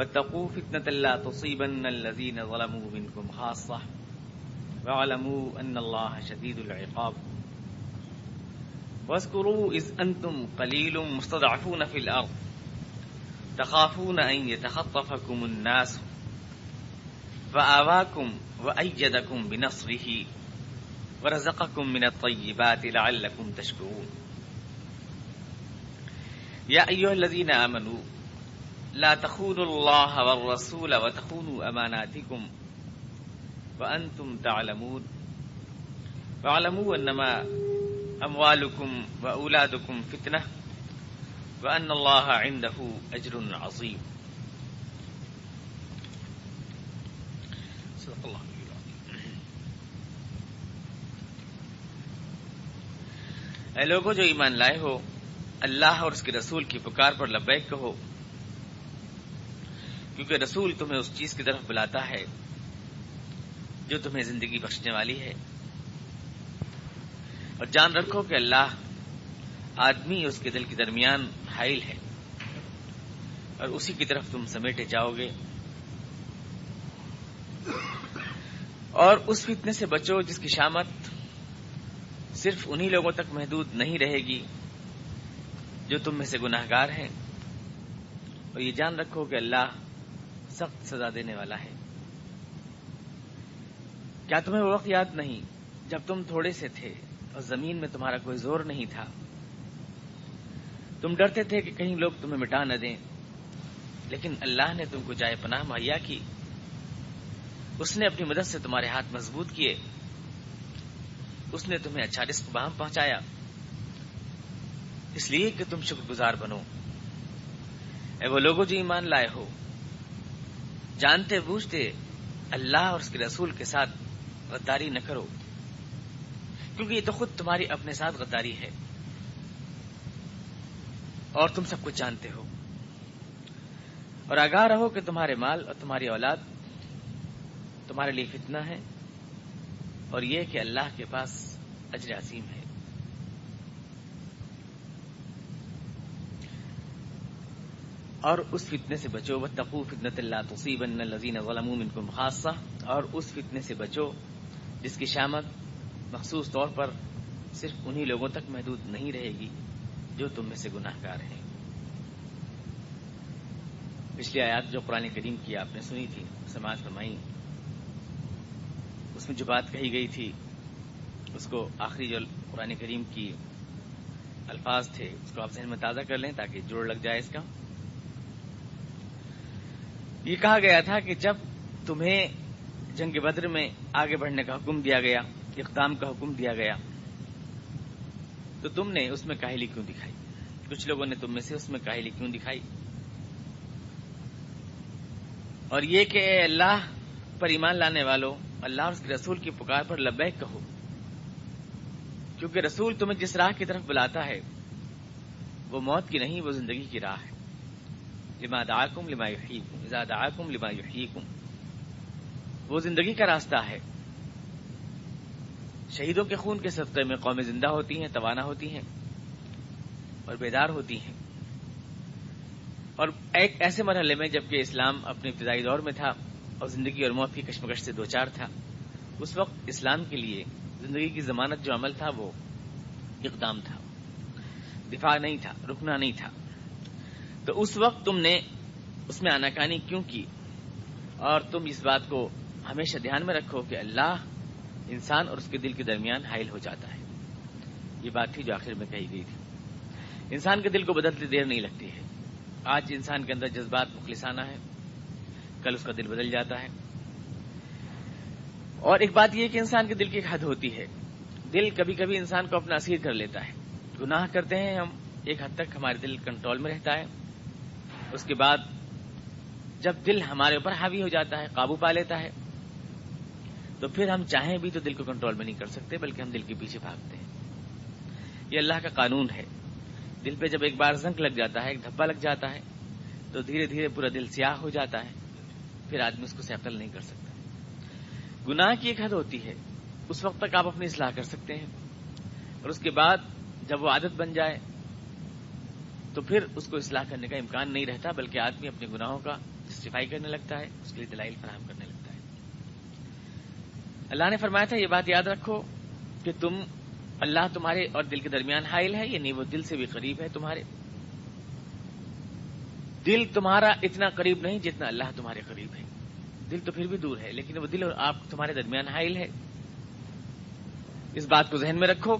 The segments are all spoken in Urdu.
واتقوا فتنة لا تصيبن الذين ظلموا منكم خاصة. واعلموا أن الله شديد العقاب. واذكروا إذ أنتم قليل مستضعفون في الأرض. تخافون أن يتخطفكم الناس. فآواكم وأيدكم بنصره. ورزقكم من الطيبات لعلكم تشكرون. يا أيها الذين آمنوا لا تخونوا الله والرسول وتخونوا أماناتكم وأنتم تعلمون. واعلموا أنما أموالكم وأولادكم فتنة وأن الله عنده أجر عظيم صدق الله اے لوگوں جو ایمان لائے ہو، اللہ اور اس کے رسول کی پکار پر لبیک کہو کیونکہ رسول تمہیں اس چیز کی طرف بلاتا ہے جو تمہیں زندگی بخشنے والی ہے۔ اور جان رکھو کہ اللہ آدمی اس کے دل کے درمیان حائل ہے۔ اور اسی کی طرف تم سمیٹے جاؤ گے۔ اور اس فتنے سے بچو جس کی شامت صرف انہی لوگوں تک محدود نہیں رہے گی جو تم میں سے گناہ گار ہیں۔ اور یہ جان رکھو کہ اللہ سخت سزا دینے والا ہے۔ کیا تمہیں وہ وقت یاد نہیں جب تم تھوڑے سے تھے اور زمین میں تمہارا کوئی زور نہیں تھا؟ تم ڈرتے تھے کہ کہیں لوگ تمہیں مٹا نہ دیں۔ لیکن اللہ نے تم کو جائے پناہ مہیا کی۔ اس نے اپنی مدد سے تمہارے ہاتھ مضبوط کیے۔ اس نے تمہیں اچھا رسک باہم پہنچایا۔ اس لیے کہ تم شکر گزار بنو۔ اے وہ لوگوں جو ایمان لائے ہو جانتے بوجھتے اللہ اور اس کے رسول کے ساتھ غداری نہ کرو، کیونکہ یہ تو خود تمہاری اپنے ساتھ غداری ہے۔ اور تم سب کچھ جانتے ہو۔ اور آگاہ رہو کہ تمہارے مال اور تمہاری اولاد تمہارے لیے فتنہ ہے اور یہ کہ اللہ کے پاس اجر عظیم ہے۔ اور اس فتنے سے بچو وہ تقو فتنت اللہ تصیب الزین غلام کو خاصہ اور اس فتنے سے بچو جس کی شامت مخصوص طور پر صرف انہی لوگوں تک محدود نہیں رہے گی جو تم میں سے گناہ گار ہیں۔ پچھلی آیات جو قرآن کریم کی آپ نے سنی تھی، سماج فرمائی اس میں جو بات کہی گئی تھی، اس کو آخری جو قرآن کریم کی الفاظ تھے، اس کو آپ ذہن میں تازہ کر لیں تاکہ جوڑ لگ جائے اس کا۔ یہ کہا گیا تھا کہ جب تمہیں جنگ بدر میں آگے بڑھنے کا حکم دیا گیا، اقدام کا حکم دیا گیا، تو تم نے اس میں کاہلی کیوں دکھائی؟ کچھ لوگوں نے تم میں سے اس میں کاہلی کیوں دکھائی؟ اور یہ کہ اے اللہ، پر ایمان لانے والوں اللہ اور اس کے رسول کی پکار پر لبیک کہو، کیونکہ رسول تمہیں جس راہ کی طرف بلاتا ہے، وہ موت کی نہیں، وہ زندگی کی راہ ہے۔ لما دعاکم لما یحییکم اذا دعاکم لما یحییکم وہ زندگی کا راستہ ہے۔ شہیدوں کے خون کے صدقے میں قومیں زندہ ہوتی ہیں، توانا ہوتی ہیں اور بیدار ہوتی ہیں۔ اور ایک ایسے مرحلے میں جبکہ اسلام اپنے ابتدائی دور میں تھا اور زندگی اور موت کی کشمکش سے دو چار تھا، اس وقت اسلام کے لیے زندگی کی ضمانت جو عمل تھا وہ اقدام تھا۔ دفاع نہیں تھا، رکنا نہیں تھا۔ تو اس وقت تم نے اس میں آناکانی کیوں کی؟ اور تم اس بات کو ہمیشہ دھیان میں رکھو کہ اللہ انسان اور اس کے دل کے درمیان حائل ہو جاتا ہے۔ یہ بات تھی جو آخر میں کہی گئی تھی۔ انسان کے دل کو بدلتے دیر نہیں لگتی ہے۔ آج انسان کے اندر جذبات مخلصانہ ہے۔ کل اس کا دل بدل جاتا ہے۔ اور ایک بات یہ کہ انسان کے دل کی ایک حد ہوتی ہے۔ دل کبھی کبھی انسان کو اپنا اسیر کر لیتا ہے۔ گناہ کرتے ہیں ہم، ایک حد تک ہمارے دل کنٹرول میں رہتا ہے۔ اس کے بعد جب دل ہمارے اوپر حاوی ہو جاتا ہے، قابو پا لیتا ہے، تو پھر ہم چاہیں بھی تو دل کو کنٹرول میں نہیں کر سکتے، بلکہ ہم دل کے پیچھے بھاگتے ہیں۔ یہ اللہ کا قانون ہے۔ دل پہ جب ایک بار زنک لگ جاتا ہے، ایک دھبا لگ جاتا ہے، تو دھیرے دھیرے پورا دل سیاہ ہو جاتا ہے۔ پھر آدمی اس کو سیکل نہیں کر سکتا۔ گناہ کی ایک حد ہوتی ہے، اس وقت تک آپ اپنی اصلاح کر سکتے ہیں۔ اور اس کے بعد جب وہ عادت بن جائے تو پھر اس کو اصلاح کرنے کا امکان نہیں رہتا، بلکہ آدمی اپنے گناہوں کا جسٹیفائی کرنے لگتا ہے، اس کے لیے دلائل فراہم کرنے لگتا ہے۔ اللہ نے فرمایا تھا، یہ بات یاد رکھو کہ تم، اللہ تمہارے اور دل کے درمیان حائل ہے یعنی وہ دل سے بھی قریب ہے تمہارے۔ دل تمہارا اتنا قریب نہیں جتنا اللہ تمہارے قریب ہے۔ دل تو پھر بھی دور ہے، لیکن وہ دل اور آپ تمہارے درمیان حائل ہے۔ اس بات کو ذہن میں رکھو۔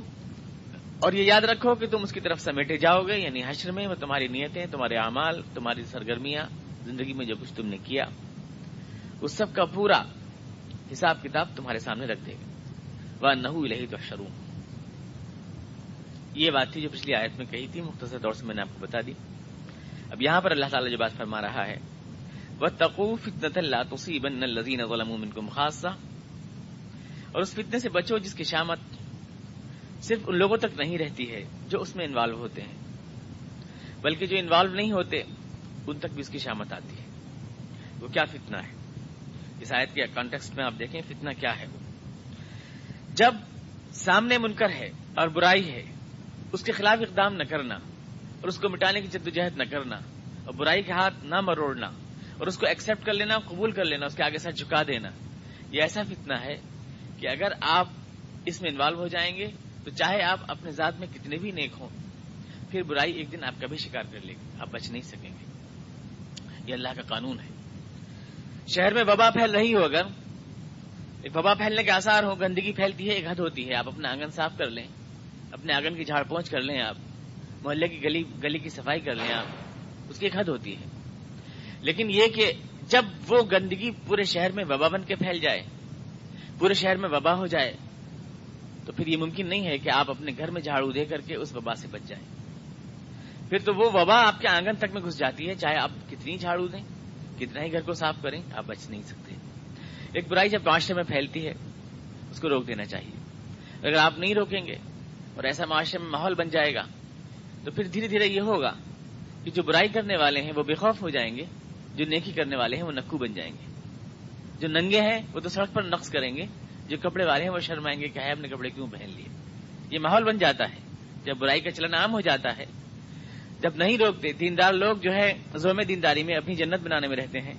اور یہ یاد رکھو کہ تم اس کی طرف سمیٹے جاؤ گے یعنی حشر میں وہ تمہاری نیتیں، تمہارے اعمال، تمہاری سرگرمیاں، زندگی میں جو کچھ تم نے کیا، اس سب کا پورا حساب کتاب تمہارے سامنے رکھ دے گا۔ وہ نہ لہی تو شروع یہ بات تھی جو پچھلی آیت میں کہی تھی، مختصر طور سے میں نے آپ کو بتا دی۔ اب یہاں پر اللہ تعالیٰ جو بات فرما رہا ہے وہ تقوف اللہ تصیبن الزین غلام کو مخاصہ اور اس فتنے سے بچو جس کی شامت صرف ان لوگوں تک نہیں رہتی ہے جو اس میں انوالو ہوتے ہیں۔ بلکہ جو انوالو نہیں ہوتے، ان تک بھی اس کی شامت آتی ہے۔ وہ کیا فتنہ ہے؟ اس آیت کے کانٹیکسٹ میں آپ دیکھیں فتنہ کیا ہے۔ وہ جب سامنے منکر ہے اور برائی ہے، اس کے خلاف اقدام نہ کرنا، اور اس کو مٹانے کی جدوجہد نہ کرنا، اور برائی کے ہاتھ نہ مروڑنا، اور اس کو ایکسپٹ کر لینا، قبول کر لینا، اس کے آگے ساتھ جھکا دینا، یہ ایسا فتنہ ہے کہ اگر آپ اس میں انوالو ہو جائیں گے تو چاہے آپ اپنے ذات میں کتنے بھی نیک ہوں، پھر برائی ایک دن آپ کا بھی شکار کر لے گی، آپ بچ نہیں سکیں گے۔ یہ اللہ کا قانون ہے۔ شہر میں وبا پھیل رہی ہو اگر، ایک وبا پھیلنے کے آسار ہو گندگی پھیلتی ہے، ایک حد ہوتی ہے، آپ اپنا آنگن صاف کر لیں، اپنے آنگن کی جھاڑ پہنچ کر لیں آپ، محلے کی گلی گلی کی صفائی کر لیں آپ، اس کی ایک حد ہوتی ہے۔ لیکن یہ کہ جب وہ گندگی پورے شہر میں وبا بن کے پھیل جائے، پورے شہر میں وبا ہو جائے تو پھر یہ ممکن نہیں ہے کہ آپ اپنے گھر میں جھاڑو دے کر کے اس وبا سے بچ جائیں۔ پھر تو وہ وبا آپ کے آنگن تک میں گھس جاتی ہے، چاہے آپ کتنی جھاڑو دیں، کتنا ہی گھر کو صاف کریں، آپ بچ نہیں سکتے۔ ایک برائی جب معاشرے میں پھیلتی ہے، اس کو روک دینا چاہیے۔ اگر آپ نہیں روکیں گے اور ایسا معاشرے میں ماحول بن جائے گا، تو پھر دھیرے دھیرے یہ ہوگا کہ جو برائی کرنے والے ہیں، وہ بے خوف ہو جائیں گے، جو نیکی کرنے والے ہیں، وہ نکو بن جائیں گے۔ جو ننگے ہیں، وہ تو سڑک پر نقص کریں گے جو کپڑے والے ہیں وہ شرمائیں گے کہ ہے اپنے کپڑے کیوں پہن لیے؟ یہ ماحول بن جاتا ہے۔ جب برائی کا چلن عام ہو جاتا ہے، جب نہیں روکتے دیندار لوگ جو ہے زوم دینداری میں اپنی جنت بنانے میں رہتے ہیں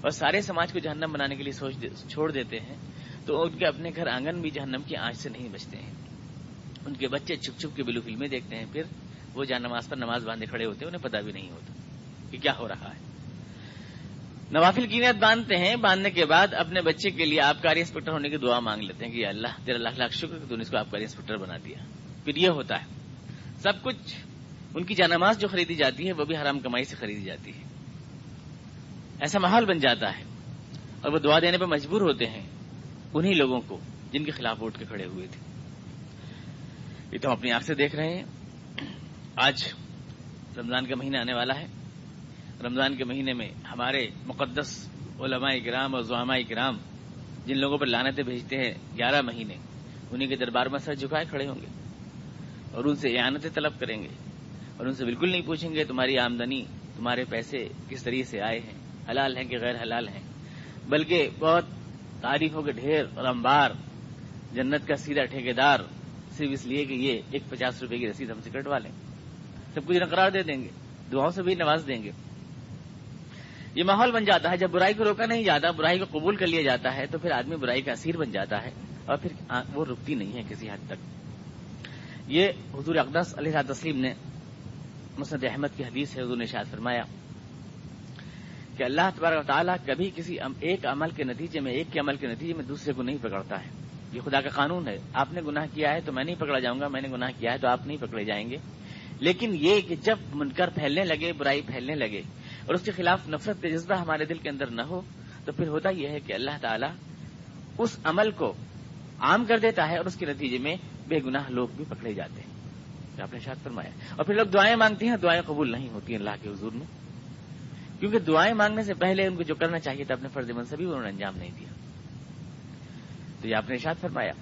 اور سارے سماج کو جہنم بنانے کے لیے سوچ چھوڑ دیتے ہیں، تو ان کے اپنے گھر آنگن بھی جہنم کی آنچ سے نہیں بچتے ہیں۔ ان کے بچے چھپ چھپ کے بلو فلمیں دیکھتے ہیں، پھر وہ جہاں نماز پر نماز باندھے کھڑے ہوتے ہیں، انہیں پتا بھی نہیں ہوتا کہ کیا ہو رہا ہے۔ نوافل کی نیت باندھتے ہیں، باندھنے کے بعد اپنے بچے کے لیے آبکاری انسپیکٹر ہونے کی دعا مانگ لیتے ہیں کہ اللہ، تیرا لاکھ لاکھ شکر کہ نے اس کو آبکاری انسپیکٹر بنا دیا۔ پھر یہ ہوتا ہے، سب کچھ، ان کی جانماز جو خریدی جاتی ہے، وہ بھی حرام کمائی سے خریدی جاتی ہے۔ ایسا ماحول بن جاتا ہے اور وہ دعا دینے پہ مجبور ہوتے ہیں انہی لوگوں کو جن کے خلاف ووٹ کے کھڑے ہوئے تھے۔ یہ تو ہم اپنی آنکھ سے دیکھ رہے ہیں۔ آج رمضان کا مہینہ آنے والا ہے۔ رمضان کے مہینے میں ہمارے مقدس علماء کرام اور زعماء کرام جن لوگوں پر لانتیں بھیجتے ہیں گیارہ مہینے انہیں کے دربار میں سر جھکائے کھڑے ہوں گے اور ان سے اعانتیں طلب کریں گے اور ان سے بالکل نہیں پوچھیں گے تمہاری آمدنی، تمہارے پیسے کس طریقے سے آئے ہیں، حلال ہیں کہ غیر حلال ہیں؟ بلکہ بہت تعریفوں کے ڈھیر اور امبار جنت کا سیدھا ٹھیکیدار صرف اس لیے کہ یہ ایک پچاس روپے کی رسید ہم سے کٹوا لیں۔ سب کچھ نقرار دے دیں گے، دعاؤں سے بھی نواز دیں گے۔ یہ ماحول بن جاتا ہے۔ جب برائی کو روکا نہیں جاتا، برائی کو قبول کر لیا جاتا ہے، تو پھر آدمی برائی کا اسیر بن جاتا ہے اور پھر وہ رکتی نہیں ہے کسی حد تک۔ یہ حضور اقدس علیہ تسلیم نے مسد احمد کی حدیث ہے حضور نے شاید فرمایا کہ اللہ تبارک تعالیٰ کبھی کسی ایک عمل کے نتیجے میں، ایک کے عمل کے نتیجے میں دوسرے کو نہیں پکڑتا ہے۔ یہ خدا کا قانون ہے۔ آپ نے گناہ کیا ہے تو میں نہیں پکڑا جاؤں گا، میں نے گناہ کیا ہے تو آپ نہیں پکڑے جائیں گے۔ لیکن یہ کہ جب منکر پھیلنے لگے، برائی پھیلنے لگے اور اس کے خلاف نفرت کا جذبہ ہمارے دل کے اندر نہ ہو، تو پھر ہوتا یہ ہے کہ اللہ تعالیٰ اس عمل کو عام کر دیتا ہے اور اس کے نتیجے میں بے گناہ لوگ بھی پکڑے جاتے ہیں۔ آپ نے شاید فرمایا۔ اور پھر لوگ دعائیں مانگتی ہیں، دعائیں قبول نہیں ہوتی ہیں اللہ کے حضور میں۔ کیونکہ دعائیں مانگنے سے پہلے ان کو جو کرنا چاہیے تھا اپنے فرض منصبی انہوں نے انجام نہیں دیا۔ تو یہ آپ نے ارشاد فرمایا۔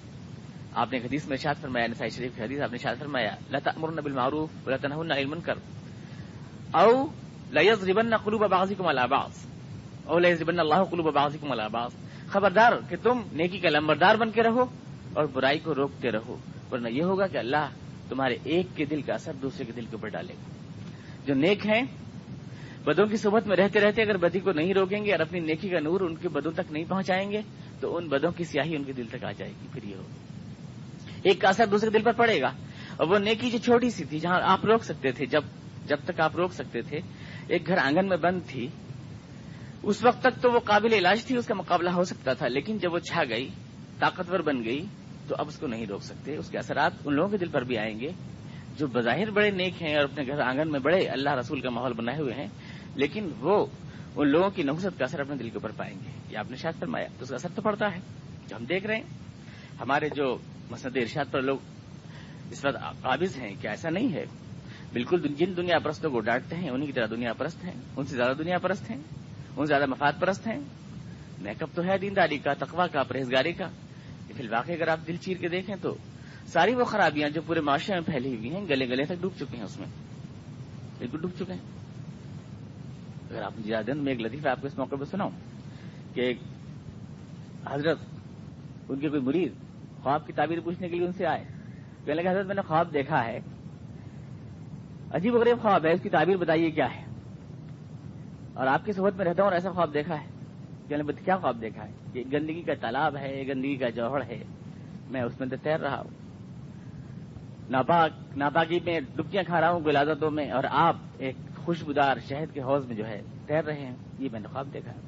آپ نے حدیث میں ارشاد فرمایا، نسائی شریف کی حدیث، آپ نے ارشاد فرمایا لتا امر نبل معروف لطن علم کر او لیز ربن قلوب بازی کو ملاباس او لیز ربن اللہ قلوب بازی کو ملاباس خبردار کہ تم نیکی کا لمبردار بن کے رہو اور برائی کو روکتے رہو، ورنہ یہ ہوگا کہ اللہ تمہارے ایک کے دل کا اثر دوسرے کے دل کے اوپر ڈالے گا۔ جو نیک ہیں، بدوں کی صحبت میں رہتے رہتے اگر بدی کو نہیں روکیں گے اور اپنی نیکی کا نور ان کے بدوں تک نہیں پہنچائیں گے، تو ان بدوں کی سیاہی ان کے دل تک آ جائے گی، پھر یہ ہوگا۔ ایک کا اثر دوسرے دل پر پڑے گا۔ اور وہ نیکی جو چھوٹی سی تھی، جہاں آپ روک سکتے تھے، جب جب تک آپ روک سکتے تھے ایک گھر آنگن میں بند تھی۔ اس وقت تک تو وہ قابل علاج تھی، اس کا مقابلہ ہو سکتا تھا، لیکن جب وہ چھا گئی، طاقتور بن گئی، تو اب اس کو نہیں روک سکتے۔ اس کے اثرات ان لوگوں کے دل پر بھی آئیں گے۔ جو بظاہر بڑے نیک ہیں اور اپنے گھر آنگن میں بڑے اللہ رسول کا ماحول بنائے ہوئے ہیں، لیکن وہ ان لوگوں کی نحوست کا اثر اپنے دل کے اوپر پائیں گے۔ یہ آپ نے شاید فرمایا، تو اس کا اثر تو پڑتا ہے۔ جو ہم دیکھ رہے ہیں، ہمارے جو مسند ارشاد پر لوگ اس وقت قابض ہیں کہ ایسا نہیں ہے۔ بالکل جن دنیا پرستوں کو ڈانٹتے ہیں انہیں کی طرح دنیا پرست ہیں۔ ان سے زیادہ دنیا پرست ہیں، ان سے زیادہ مفاد پرست ہیں۔ میک اپ تو ہے دینداری کا تقوا کا، پرہیزگاری کا۔ پھر واقعی اگر آپ دل چیر کے دیکھیں تو ساری وہ خرابیاں جو پورے معاشرے میں پھیلی ہوئی ہیں، گلے گلے تک ڈوب چکے ہیں اس میں۔ بالکل ڈوب چکے ہیں۔ اگر آپ دن میں ایک لطیفہ آپ کو اس موقع پہ سناؤں کہ حضرت، ان کے کوئی مرید خواب کی تعبیر پوچھنے کے لیے ان سے آئے۔ کہنے لگے، حضرت میں نے خواب دیکھا ہے۔ عجیب غریب خواب ہے۔ اس کی تعبیر بتائیے کیا ہے؟ اور آپ کی صحبت میں رہتا ہوں اور ایسا خواب دیکھا ہے کیا خواب دیکھا ہے؟ کہ گندگی کا تالاب ہے، گندگی کا جوہر ہے۔ میں اس میں تو تیر رہا ہوں۔ ناپاک، ناپاکی میں ڈبکیاں کھا رہا ہوں گلازتوں میں اور آپ ایک خوشبودار شہد کے حوض میں جو ہے تیر رہے ہیں۔ یہ میں نے خواب دیکھا ہے۔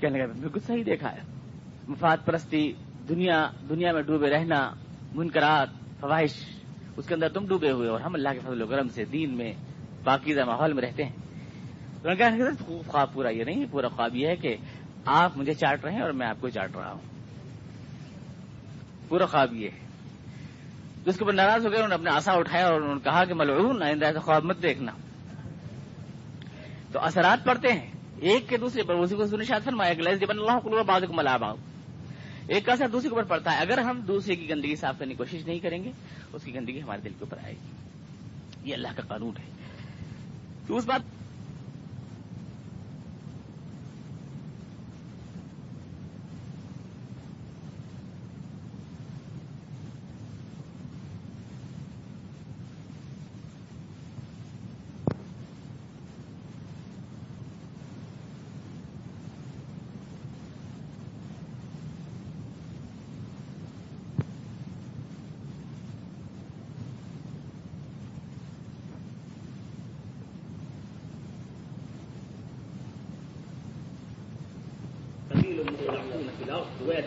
کہنے لگا بالکل صحیح دیکھا ہے۔ مفاد پرستی، دنیا دنیا میں ڈوبے رہنا، منکرات، فواہش اس کے اندر تم ڈوبے ہوئے اور ہم اللہ کے فضل و کرم سے دین میں پاکیزہ ماحول میں رہتے ہیں۔ خواب پورا، یہ نہیں، پورا خواب یہ ہے کہ آپ مجھے چاٹ رہے ہیں اور میں آپ کو چاٹ رہا ہوں۔ پورا خواب یہ ہے۔ جس کے اوپر ناراض ہو گئے، انہوں نے اپنا آسا اٹھایا اور انہوں نے کہا کہ ملعون، آئندہ ایسا خواب مت دیکھنا۔ تو اثرات پڑتے ہیں۔ ایک کے دوسرے پر، اسی کو سنی شاد فرمایا کہ بن اللہ کو بعض کو ایک اثر دوسرے کے اوپر پڑتا ہے۔ اگر ہم دوسرے کی گندگی صاف کرنے کی کوشش نہیں کریں گے، اس کی گندگی ہمارے دل کے اوپر آئے گی۔ یہ اللہ کا قانون ہے۔ تو اس بات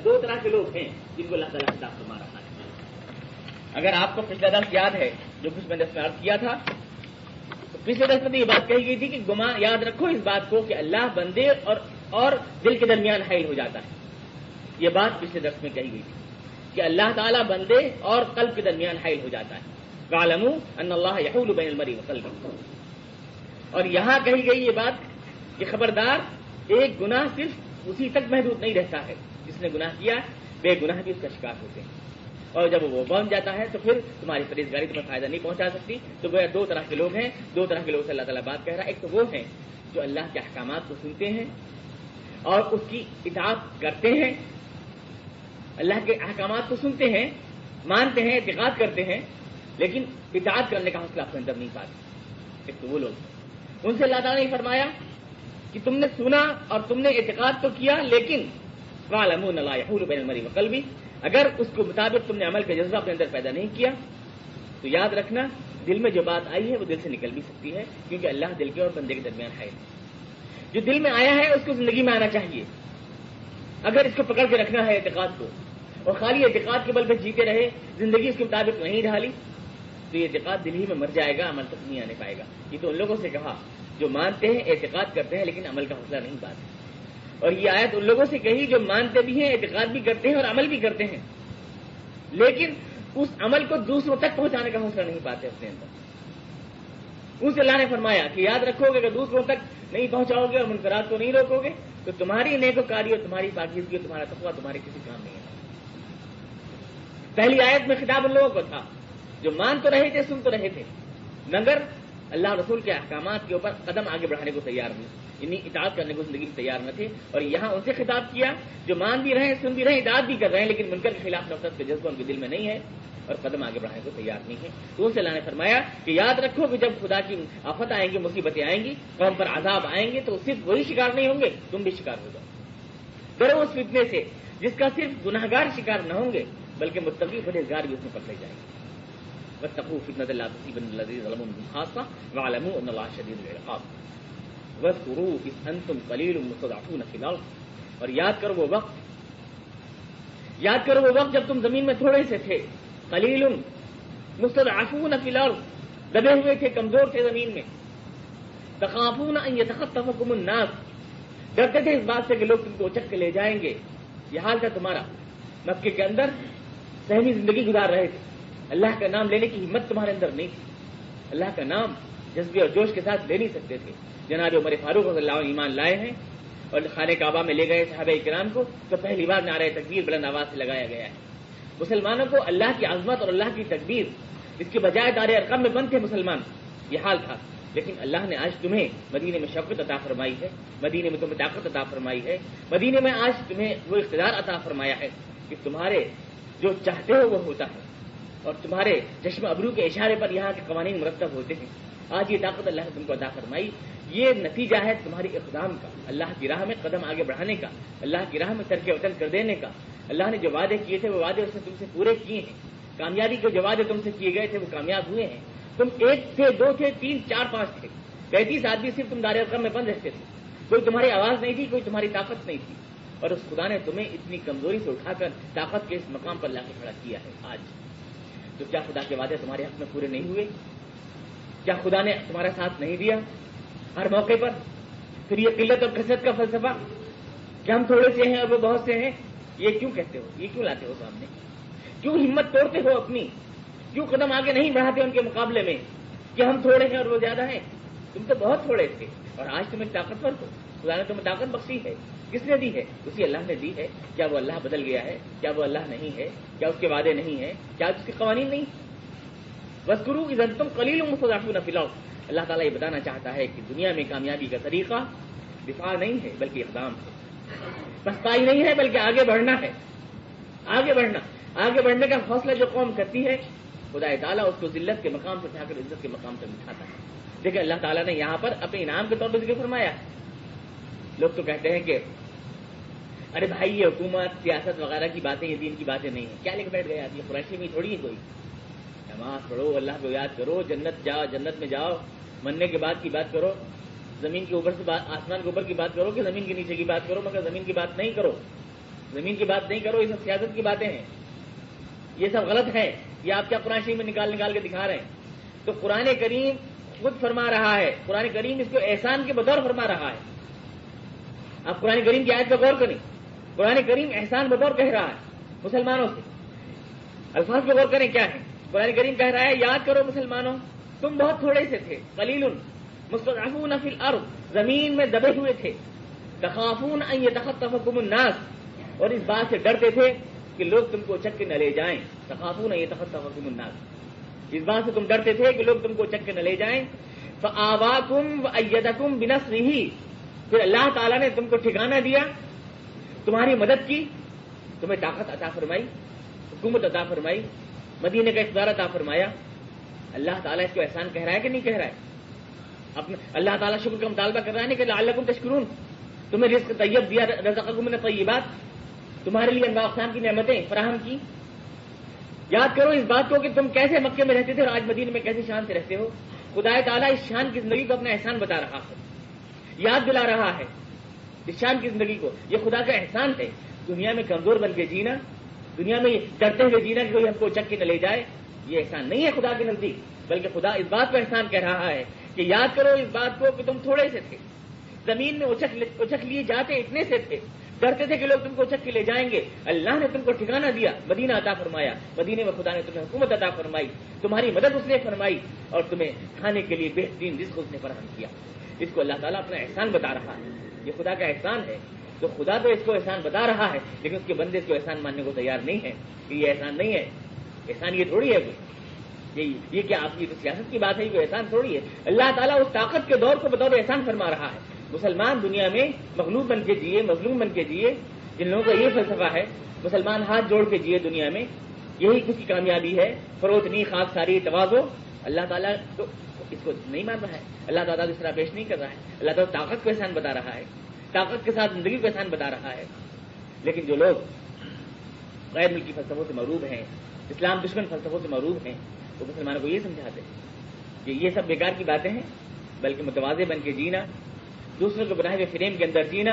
دو طرح کے لوگ ہیں جن کو اللہ تعالیٰ کتاب فرما رہا ہے۔ اگر آپ کو پچھلا درخت یاد ہے جو کچھ میں نے اس میں عرض کیا تھا، تو پچھلے درخت میں یہ بات کہی گئی تھی کہ گمان یاد رکھو اس بات کو کہ اللہ بندے اور اور دل کے درمیان حائل ہو جاتا ہے۔ یہ بات پچھلے درخت میں کہی گئی تھی کہ اللہ تعالیٰ بندے اور قلب کے درمیان حائل ہو جاتا ہے۔ کالم ان اللہ یحول بین المری وقلب اور یہاں کہی گئی یہ بات کہ خبردار، ایک گناہ صرف اسی تک محدود نہیں رہتا ہے۔ جس نے گناہ کیا، بے گناہ بھی اس کا شکار ہوتے ہیں۔ اور جب وہ بن جاتا ہے، تو پھر تمہاری پرہیزگاری تمہیں فائدہ نہیں پہنچا سکتی۔ تو وہ دو طرح کے لوگ ہیں۔ دو طرح کے لوگ سے اللہ تعالیٰ بات کہہ رہا ہے۔ ایک تو وہ ہیں جو اللہ کے احکامات کو سنتے ہیں اور اس کی اطاعت کرتے ہیں۔ اللہ کے احکامات کو سنتے ہیں، مانتے ہیں، اعتقاد کرتے ہیں، لیکن اطاعت کرنے کا حوصلہ اپنے اندر نہیں پاتے۔ ایک تو وہ لوگ ان سے اللہ تعالیٰ نے فرمایا کہ تم نے سنا اور تم نے اعتقاد تو کیا، لیکن بین المری وقل بھی اگر اس کے مطابق تم نے عمل کا جذبہ اپنے اندر پیدا نہیں کیا، تو یاد رکھنا، دل میں جو بات آئی ہے وہ دل سے نکل بھی سکتی ہے، کیونکہ اللہ دل کے اور بندے کے درمیان ہے۔ جو دل میں آیا ہے، اس کو زندگی میں آنا چاہیے۔ اگر اس کو پکڑ کے رکھنا ہے اعتقاد کو، اور خالی اعتقاد کے بل پہ جیتے رہے، زندگی اس کے مطابق نہیں ڈھالی، تو یہ اعتقاد دل ہی میں مر جائے گا، عمل تک نہیں آنے پائے گا۔ یہ تو ان لوگوں سے کہا۔ جو مانتے ہیں اعتقاد کرتے ہیں، لیکن عمل کا حوصلہ نہیں پاتے اور یہ آیت ان لوگوں سے کہی جو مانتے بھی ہیں، اعتقاد بھی کرتے ہیں اور عمل بھی کرتے ہیں۔ لیکن اس عمل کو دوسروں تک پہنچانے کا حوصلہ نہیں پاتے اپنے اندر اس اللہ نے فرمایا کہ یاد رکھو گے کہ دوسروں تک نہیں پہنچاؤ گے اور منقرات کو نہیں روکو گے، تو تمہاری نیک کاری اور تمہاری پاکیزگی اور تمہارا تقوا تمہارے کسی کام نہیں ہے۔ پہلی آیت میں خطاب ان لوگوں کو تھا، جو مان تو رہے تھے، سن تو رہے تھے، مگر اللہ رسول کے احکامات کے اوپر قدم آگے بڑھانے کو تیار نہیں۔ یعنی اطاعت کرنے کو زندگی میں تیار نہ تھے اور یہاں ان سے خطاب کیا، جو مان بھی رہے ہیں، سن بھی رہے ہیں، اطاعت بھی کر رہے ہیں، لیکن منکر کے خلاف نفرت کا جذبہ ان کے دل میں نہیں ہے اور قدم آگے بڑھانے کو تیار نہیں ہے۔ تو ان سے اللہ نے فرمایا کہ یاد رکھو کہ جب خدا کی آفت آئیں گی، مصیبتیں آئیں گی، قوم پر عذاب آئیں گے، تو صرف وہی شکار نہیں ہوں گے، تم بھی شکار ہو جاؤ۔ ڈرو اس فتنے سے جس کا صرف گناہ گار شکار نہ ہوں گے، بلکہ متقی پرہیزگار بھی اس میں پکڑے جائیں گے۔ بس تقو فتنت اللہ تصیب الذین خاصہ وعلموا ان اللہ شدید العقاب. وذکروا اذ انتم قلیل مستضعفون فی الارض اور یاد کرو وہ وقت، یاد کرو وہ وقت جب تم زمین میں تھوڑے سے تھے، قلیل مستضعفون فی الارض دبے ہوئے تھے، کمزور تھے زمین میں. تخافون ان يتخطفكم الناس. ڈرتے تھے اس بات سے کہ لوگ تم کو اچک کے لے جائیں گے. یہ حال تھا تمہارا. مکے کے اندر سہمی زندگی گزار رہے تھے. اللہ کا نام لینے کی ہمت تمہارے اندر نہیں تھی۔ اللہ کا نام جذبے اور جوش کے ساتھ لے نہیں سکتے تھے۔ جناب عمر فاروق رضی اللہ ایمان لائے ہیں اور خانہ کعبہ میں لے گئے صحابہ کرام کو تو پہلی بار نعرہ تکبیر بلند آواز سے لگایا گیا ہے۔ مسلمانوں کو اللہ کی عظمت اور اللہ کی تکبیر، اس کے بجائے دار ارقم میں بند تھے مسلمان۔ یہ حال تھا۔ لیکن اللہ نے آج تمہیں مدینے میں شوقت عطا فرمائی ہے۔ مدینے میں تمہیں طاقت عطا فرمائی ہے۔ مدینے میں آج تمہیں وہ اقتدار عطا فرمایا ہے کہ تمہارے جو چاہتے ہو وہ ہوتا ہے۔ اور تمہارے چشم ابرو کے اشارے پر یہاں کے قوانین مرتب ہوتے ہیں۔ آج یہ طاقت اللہ نے تم کو عطا فرمائی۔ یہ نتیجہ ہے تمہاری اقدام کا، اللہ کی راہ میں قدم آگے بڑھانے کا، اللہ کی راہ میں ترک وطن کر دینے کا۔ اللہ نے جو وعدے کیے تھے، وہ وعدے اس نے تم سے پورے کیے ہیں۔ کامیابی کے جو وعدے تم سے کیے گئے تھے، وہ کامیاب ہوئے ہیں۔ تم ایک تھے، دو تھے، تین، چار، پانچ تھے۔ پینتیس آدمی صرف تم دار میں بند رہتے تھے۔ کوئی تمہاری آواز نہیں تھی، کوئی تمہاری طاقت نہیں تھی۔ اور اس خدا نے تمہیں اتنی کمزوری سے اٹھا کر طاقت کے اس مقام پر لا کے کھڑا کیا ہے۔ آج تو کیا خدا کے وعدے تمہارے حق میں پورے نہیں ہوئے؟ کیا خدا نے تمہارا ساتھ نہیں دیا ہر موقع پر؟ پھر یہ قلت اور کثرت کا فلسفہ کہ ہم تھوڑے سے ہیں اور وہ بہت سے ہیں، یہ کیوں کہتے ہو؟ یہ کیوں لاتے ہو سامنے کیوں ہمت توڑتے ہو اپنی؟ کیوں قدم آگے نہیں بڑھاتے ان کے مقابلے میں کہ ہم تھوڑے ہیں اور وہ زیادہ ہیں؟ تم تو بہت تھوڑے تھے اور آج تمہیں طاقتور ہو، خدا نے تمہیں طاقت بخشی ہے۔ کس نے دی ہے؟ اسی اللہ نے دی ہے۔ کیا وہ اللہ بدل گیا ہے؟ کیا وہ اللہ نہیں ہے؟ کیا اس کے وعدے نہیں ہے کیا اس کے قوانین نہیں؟ بس گرو کی تم کلیل مسافر نہ اللہ تعالیٰ یہ بتانا چاہتا ہے کہ دنیا میں کامیابی کا طریقہ دفاع نہیں ہے، بلکہ اقدام ہے۔ پسپائی نہیں ہے، بلکہ آگے بڑھنا ہے۔ آگے بڑھنا۔ آگے بڑھنے کا حوصلہ جو قوم کرتی ہے، خدا تعالیٰ اس کو ذلت کے مقام سے اٹھا کر عزت کے مقام سے اٹھاتا ہے۔ دیکھیں اللہ تعالیٰ نے یہاں پر اپنے انعام کے طور پر ذکر فرمایا۔ لوگ تو کہتے ہیں کہ ارے بھائی، یہ حکومت، سیاست وغیرہ کی باتیں، یہ دین کی باتیں نہیں ہیں۔ کیا لکھ بیٹھ گئے آپ یہ قریشی میں تھوڑی ہے کوئی۔ نماز پڑھو، اللہ کو یاد کرو، جنت جاؤ، جنت میں جاؤ، مرنے کے بعد کی بات کرو، زمین کے اوپر سے آسمان کے اوپر کی بات کرو کہ زمین کے نیچے کی بات کرو، مگر زمین کی بات نہیں کرو۔ زمین کی بات نہیں کرو، یہ سب سیاست کی باتیں ہیں۔ یہ سب غلط ہے یہ آپ کیا قرآن شریف میں نکال نکال کے دکھا رہے ہیں؟ تو قرآن کریم خود فرما رہا ہے۔ قرآن کریم اس کو احسان کے بطور فرما رہا ہے۔ آپ قرآن کریم کی آیت پہ غور کریں۔ قرآن کریم احسان بطور کہہ رہا ہے مسلمانوں سے۔ الفاظ پہ غور کریں کیا ہے۔ قرآن کریم کہہ رہا ہے، یاد کرو مسلمانوں، تم بہت تھوڑے سے تھے کلیل مستضعفون فی الارض، زمین میں دبے ہوئے تھے۔ تخافون ان يتخطفكم الناس۔ اور اس بات سے ڈرتے تھے کہ لوگ تم کو چک کے نہ لے جائیں۔ تخافون ان يتخطفكم الناس۔ اس بات سے تم ڈرتے تھے کہ لوگ تم کو چک کے نہ لے جائیں۔ فآواکم وایدکم بنصرہ پھر اللہ تعالیٰ نے تم کو ٹھکانہ دیا، تمہاری مدد کی، تمہیں طاقت عطا فرمائی، حکومت عطا فرمائی مدینے کا اقتدار عطا فرمایا۔ اللہ تعالیٰ اس کو احسان کہہ رہا ہے کہ نہیں کہہ رہا ہے؟ اپنے اللہ تعالیٰ شکر کا مطالبہ کر رہا ہے نہیں کہ اللہ تشکرون۔ تمہیں رزق طیب دیا، رزقکم نے طیبات تمہارے لیے انواع اقسام کی نعمتیں فراہم کی۔ یاد کرو اس بات کو کہ تم کیسے مکے میں رہتے تھے اور آج مدینے میں کیسے شان سے رہتے ہو۔ خدا تعالیٰ اس شان کی زندگی کو اپنا احسان بتا رہا ہے۔ یاد دلا رہا ہے اس کی زندگی کو۔ یہ خدا کا احسان ہے۔ دنیا میں کمزور بن کے جینا، دنیا میں ڈرتے ہوئے جینا کہ کوئی ہم کو چک کے نہ لے جائے، یہ احسان نہیں ہے خدا کے نزدیک، بلکہ خدا اس بات کو احسان کہہ رہا ہے کہ یاد کرو اس بات کو کہ تم تھوڑے سے تھے۔ زمین میں اچک لیے جاتے اتنے سے تھے۔ ڈرتے تھے کہ لوگ تم کو اچک کے لے جائیں گے۔ اللہ نے تم کو ٹھکانا دیا، مدینہ عطا فرمایا۔ مدینے میں خدا نے تمہیں حکومت عطا فرمائی، تمہاری مدد اس نے فرمائی اور تمہیں کھانے کے لیے بہترین رزق اس نے فراہم کیا۔ اس کو اللہ تعالیٰ اپنا احسان بتا رہا ہے۔ یہ خدا کا احسان ہے۔ تو خدا تو اس کو احسان بتا رہا ہے، لیکن اس کے بندے اس کو احسان ماننے کو تیار نہیں ہے۔ کہ یہ احسان نہیں ہے۔ احسان یہ تھوڑی ہے۔ کوئی یہ کیا آپ کی سیاست کی بات ہے کوئی احسان تھوڑی ہے۔ اللہ تعالیٰ اس طاقت کے دور کو بطور احسان فرما رہا ہے۔ مسلمان دنیا میں مغلوب بن کے جیے، مظلوم بن کے جیے۔ جن لوگوں کا یہ فلسفہ ہے، مسلمان ہاتھ جوڑ کے جیے دنیا میں۔ یہی کچھ کامیابی ہے فروت نہیں خاص ساری توازو اللہ تعالیٰ تو اس کو نہیں مان رہا ہے۔ اللہ تعالیٰ اس طرح پیش نہیں کر رہا ہے۔ اللہ تعالیٰ طاقت کو احسان بتا رہا ہے۔ طاقت کے ساتھ زندگی کو احسان بتا رہا ہے۔ لیکن جو لوگ غیر ملکی فلسفوں سے معروب ہیں، اسلام دشمن فلسفوں سے معروب ہیں، وہ مسلمانوں کو یہ سمجھاتے ہیں کہ یہ سب بیکار کی باتیں ہیں، بلکہ متوازے بن کے جینا، دوسروں کو بنائے ہوئے فریم کے اندر جینا،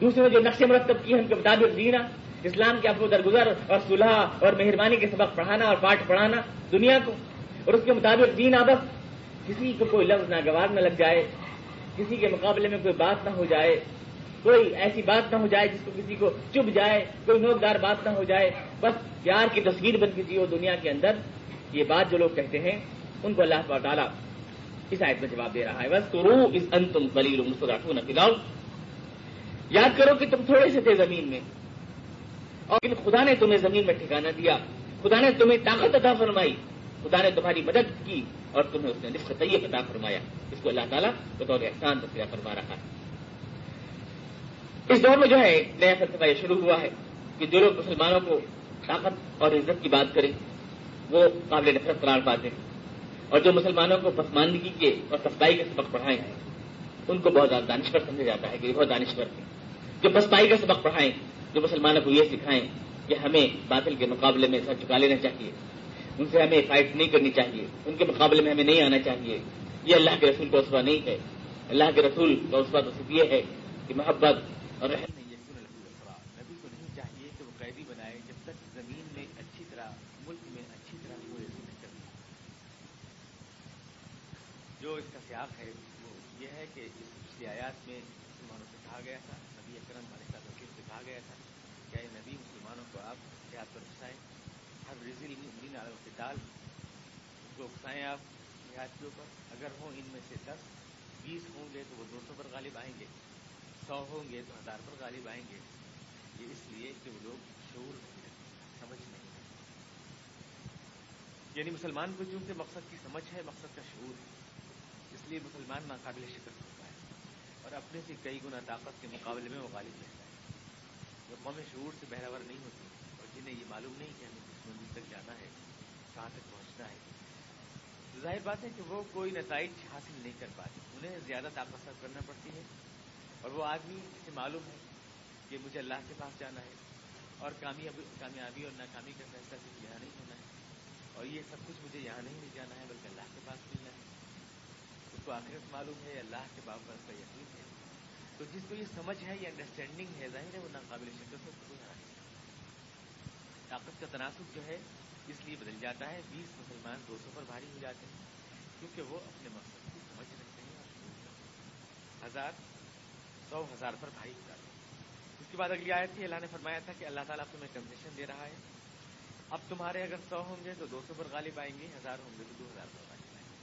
دوسروں جو نقش مرتب کی ہے ان کے مطابق جینا، اسلام کے افو درگزر اور صلح اور مہربانی کے سبق پڑھانا اور پاٹ پڑھانا، دنیا کو اور اس کے مطابق جینا، بس کسی کو کوئی لفظ ناگوار نہ لگ جائے، کسی کے مقابلے میں کوئی بات نہ ہو جائے، کوئی ایسی بات نہ ہو جائے جس کو کسی کو چپ جائے، کوئی نوکدار بات نہ ہو جائے، بس پیار کی تصویر بن کے جیو دنیا کے اندر۔ یہ بات جو لوگ کہتے ہیں، ان کو اللہ تعالیٰ اس آیت میں جواب دے رہا ہے۔ بس تو رو اس ان تم کلیل مسکراٹو نہ پلاؤ یاد کرو کہ تم تھوڑے سے تھے زمین میں، اور خدا نے تمہیں زمین میں ٹھکانا دیا، خدا نے تمہیں طاقت عطا فرمائی۔ خدا نے تمہاری مدد کی اور تمہیں اس نے نصف طیب عطا فرمایا۔ اس کو اللہ تعالیٰ بطور احسان تذکرہ فرما رہا ہے۔ اس دور میں جو ہے، نیا فلسفہ یہ شروع ہوا ہے کہ جو لوگ مسلمانوں کو طاقت اور عزت کی بات کریں، وہ قابل نفرت قرار پاتے ہیں۔ اور جو مسلمانوں کو پسماندگی کے اور سفائی کے سبق پڑھائے ہیں، ان کو بہت زیادہ دانشور سمجھا جاتا ہے کہ یہ بہت دانشور ہیں۔ جو پسپائی کا سبق پڑھائیں، جو مسلمانوں کو یہ سکھائیں کہ ہمیں باطل کے مقابلے میں سر چکا لینا چاہیے۔ ان سے ہمیں فائٹ نہیں کرنی چاہیے۔ ان کے مقابلے میں ہمیں نہیں آنا چاہیے۔ یہ اللہ کے رسول کا اسوا نہیں ہے۔ اللہ کے رسول کا اسوا تو صرف یہ ہے کہ محبت اور رحم نبی کو نہیں چاہیے کہ وہ قیدی بنائے، جب تک زمین میں اچھی طرح، ملک میں اچھی طرح وہ کر جو اس کا سیاق ہے، وہ یہ ہے کہ اس پچھلی آیات میں مسلمانوں سے کہا گیا تھا نبی اکرم علیہ سے کہا گیا تھا کہ نبی مسلمانوں کو آپ حیات پر اکسائیں ہر رزل مین القتال کو اکسائیں آپ حیات کے اوپر۔ اگر ہوں ان میں سے دس، بیس ہوں گے تو وہ دو سو پر غالب آئیں گے۔ سو ہوں گے تو ہزار پر غالب آئیں گے۔ یہ اس لیے کہ وہ لوگ شعور نہیں سمجھ نہیں یعنی مسلمان کو چونکہ مقصد کی سمجھ ہے، مقصد کا شعور ہے۔ اس لیے مسلمان ناقابل شکست ہوتا ہے۔ اور اپنے سے کئی گنا طاقت کے مقابلے میں وہ غالب رہتا ہے۔ وہ قوم شعور سے بہراور نہیں ہوتی اور جنہیں یہ معلوم نہیں کہ ہمیں کس منزل تک جانا ہے کہاں تک پہنچنا ہے۔ ظاہر بات ہے کہ وہ کوئی نتائج حاصل نہیں کر پاتے۔ انہیں زیادہ طاقت صرف کرنا پڑتی ہے۔ اور وہ آدمی جسے معلوم ہے کہ مجھے اللہ کے پاس جانا ہے اور کامیابی کامیابی اور ناکامی کا فیصلہ صرف یہاں نہیں ہونا ہے۔ اور یہ سب کچھ مجھے یہاں نہیں لے جانا ہے، بلکہ اللہ کے پاس ملنا ہے۔ اس کو آخرت معلوم ہے، اللہ کے باپ پر اس کا یقین ہے۔ تو جس کو یہ سمجھ ہے، یہ انڈرسٹینڈنگ ہے، ظاہر ہے وہ ناقابل شکست ہے۔ طاقت کا تناسب جو ہے اس لیے بدل جاتا ہے، بیس مسلمان دو سو پر بھاری ہو جاتے ہیں، کیونکہ وہ اپنے مقصد کی سمجھ رکھتے ہیں اور ہزار، سو ہزار پر بھائی ہو جاتا اس کے بعد اگلی آیت تھی، اللہ نے فرمایا تھا کہ اللہ تعالیٰ تمہیں کنسیشن دے رہا ہے۔ اب تمہارے اگر سو ہوں گے تو دو سو پر غالب آئیں گے، ہزار ہوں گے تو دو ہزار پر غالب آئیں گے۔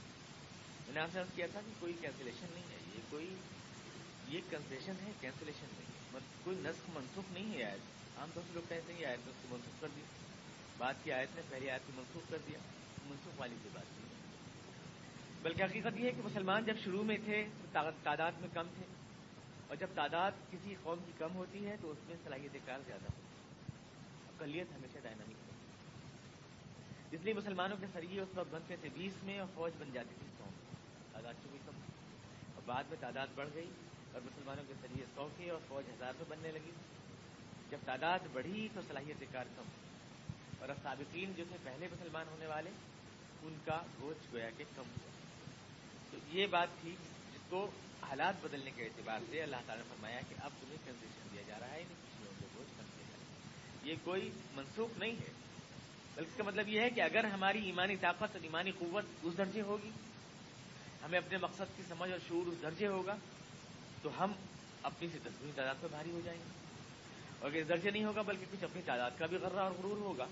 میں نے آپ سے کیا تھا کہ کوئی کینسلیشن نہیں ہے، یہ کوئی یہ کنسیشن ہے کینسلیشن نہیں مطلب کوئی نسخ منسوخ نہیں ہے آیت۔ عام طور سے لوگ کہتے ہیں کہ آیت اس کو منسوخ کر دی۔ بات کی آیت نے پہلی آیت کو منسوخ کر دیا، منسوخ والی کی بات کی بلکہ حقیقت یہ ہے کہ مسلمان جب شروع میں تھے تو تعداد میں کم تھے۔ اور جب تعداد کسی قوم کی کم ہوتی ہے تو اس میں صلاحیت کار زیادہ ہوتی ہے۔ اقلیت ہمیشہ ڈائنامک ہوتی اس لیے مسلمانوں کے ذریعے اس وقت بنتے تھے بیس میں اور فوج بن جاتی تھی سو تعداد چونکہ کم اور بعد میں تعداد بڑھ گئی اور مسلمانوں کے ذریعے سو کی اور فوج ہزار میں بننے لگی۔ جب تعداد بڑھی تو صلاحیت کار کم۔ اور اب سابقین جو تھے پہلے مسلمان ہونے والے، ان کا گوشت گویا کہ کم ہوا۔ تو یہ بات تھی جس کو حالات بدلنے کے اعتبار سے اللہ تعالیٰ نے فرمایا کہ اب تمہیں کنسیشن دیا جا رہا ہے پچھلے کو بوجھ کم دیا جا رہا ہے۔ یہ کوئی منسوخ نہیں ہے۔ بلکہ اس کا مطلب یہ ہے کہ اگر ہماری ایمانی طاقت اور ایمانی قوت اس درجے ہوگی، ہمیں اپنے مقصد کی سمجھ اور شعور اس درجے ہوگا، تو ہم اپنی سے تصویر تعداد پہ بھاری ہو جائیں گے۔ اور اگر اس درجے نہیں ہوگا، بلکہ کچھ اپنی تعداد کا بھی غرہ اور غرور ہوگا۔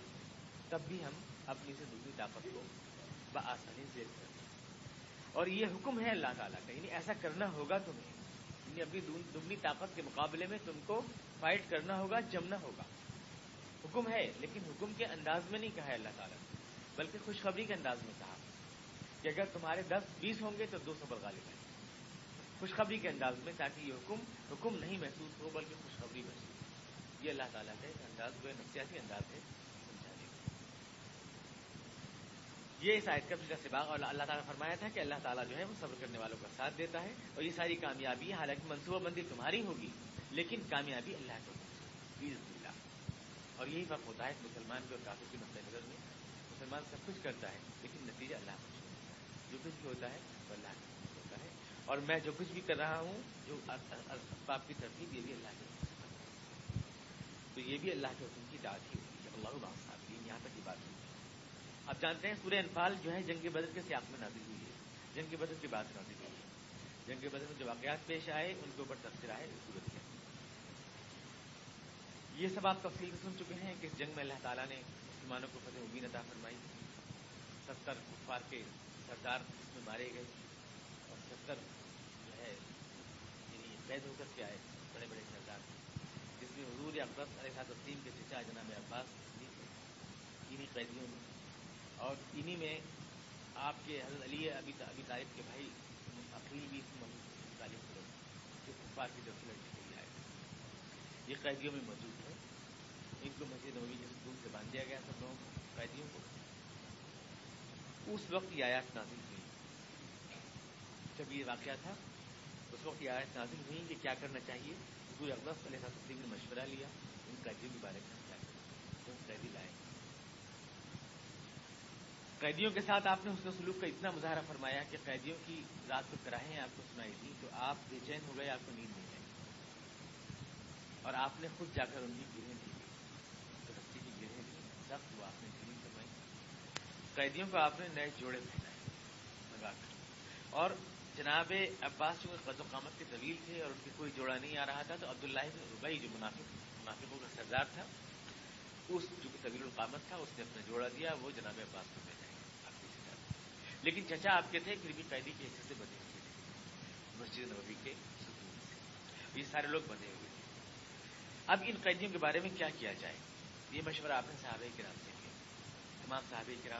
تب بھی ہم اپنی سے دوسری طاقت کو بآسانی سے اور یہ حکم ہے اللہ تعالیٰ کا یعنی ایسا کرنا ہوگا تمہیں۔ یعنی اپنی دگنی طاقت کے مقابلے میں تم کو فائٹ کرنا ہوگا، جمنا ہوگا۔ حکم ہے، لیکن حکم کے انداز میں نہیں کہا ہے اللہ تعالیٰ بلکہ خوشخبری کے انداز میں کہا۔ کہ اگر تمہارے دس بیس ہوں گے تو دو سو غالب آئے خوشخبری کے انداز میں، تاکہ یہ حکم حکم نہیں محسوس ہو، بلکہ خوشخبری محسوس ہو۔ یہ اللہ تعالیٰ کا ایک انداز وہ نفسیاتی انداز ہے سمجھانے کا یہ اس آیت کا پچھلا سباق اور اللہ تعالیٰ نے فرمایا تھا کہ اللہ تعالیٰ جو ہے وہ صبر کرنے والوں کا ساتھ دیتا ہے اور یہ ساری کامیابی حالانکہ منصوبہ بندی تمہاری ہوگی، لیکن کامیابی اللہ کو اللہ اور یہی فرق ہوتا ہے مسلمان کے اور کافی کے نقطۂ نظر میں مسلمان سب کچھ کرتا ہے، لیکن نتیجہ اللہ کچھ جو کچھ بھی ہوتا ہے وہ اللہ کا ہوتا ہے۔ اور میں جو کچھ بھی کر رہا ہوں، جو اسباب کی ترتیب یہ بھی اللہ کی تو یہ بھی اللہ کے حکم کی داد ہی ہوتی ہے۔ اللہ صاحب، یہاں تک کی بات ہوئی آپ جانتے ہیں سورہ انفال جو ہے جنگ بدر کے سیاق میں نازل ہوئی ہے۔ جنگ بدر کی بات نازل ہوئی ہے۔ جنگ بدر میں جو واقعات پیش آئے، ان کے اوپر تبصرہ ہے اس صورت کے۔ یہ سب آپ تفصیل سے سن چکے ہیں کہ اس جنگ میں اللہ تعالیٰ نے مسلمانوں کو فتح مبین عطا فرمائی۔ ستر کفار کے سردار اس میں مارے گئے اور ستر جو ہے یعنی قید ہو کر کے آئے بڑے بڑے سردار۔ جس میں حضور اقدس علیہ تسلیم کے سچا جناب عباس انہیں قیدیوں میں اور انہی میں آپ کے حضرت علی ابھی ابھی طالب کے بھائی اپریل بھی تعلیم کرو جو کفار کی طرف لڑکی کے لیے آئے یہ قیدیوں میں موجود ہے ان کو مسجد نبی کے سکون سے باندھ دیا گیا سب لوگوں کو قیدیوں کو۔ اس وقت یہ آیات نازل ہوئی۔ جب یہ واقعہ تھا، اس وقت یہ آیات نازل ہوئی کہ کیا کرنا چاہیے۔ حضور اقدس علیہ تسلیم نے مشورہ لیا، ان قیدیوں کے بارے میں کیا کرنا قیدی لائے۔ قیدیوں کے ساتھ آپ نے اس سلوک کا اتنا مظاہرہ فرمایا کہ قیدیوں کی رات کو کراہیں آپ کو سنائی تھی تو آپ بے چین ہو گئے، آپ کو نیند نہیں آئی۔ اور آپ نے خود جا کر ان کی گرہیں دی۔ رسی کی گرہیں دی۔ سب وہ آپ نے گرین کروائی قیدیوں کو آپ نے نئے جوڑے پہنائے لگا کر۔ اور جناب عباس جو قد و قامت کے طویل تھے اور ان کی کوئی جوڑا نہیں آ رہا تھا، تو عبداللہ بن ربئی جو منافق، منافقوں کا سردار تھا، اس جو طویل القامت تھا، اس نے اپنا جوڑا دیا، وہ جناب عباس کو بھیجا لیکن چچا آپ کے تھے پھر بھی قیدی کے حصے سے بنے ہوئے تھے مسجد نبوی کے یہ سارے لوگ بنے ہوئے تھے اب ان قیدیوں کے بارے میں کیا کیا جائے؟ یہ مشورہ آپ نے صحابہ کرام سے کیا۔ تمام صحابہ کرام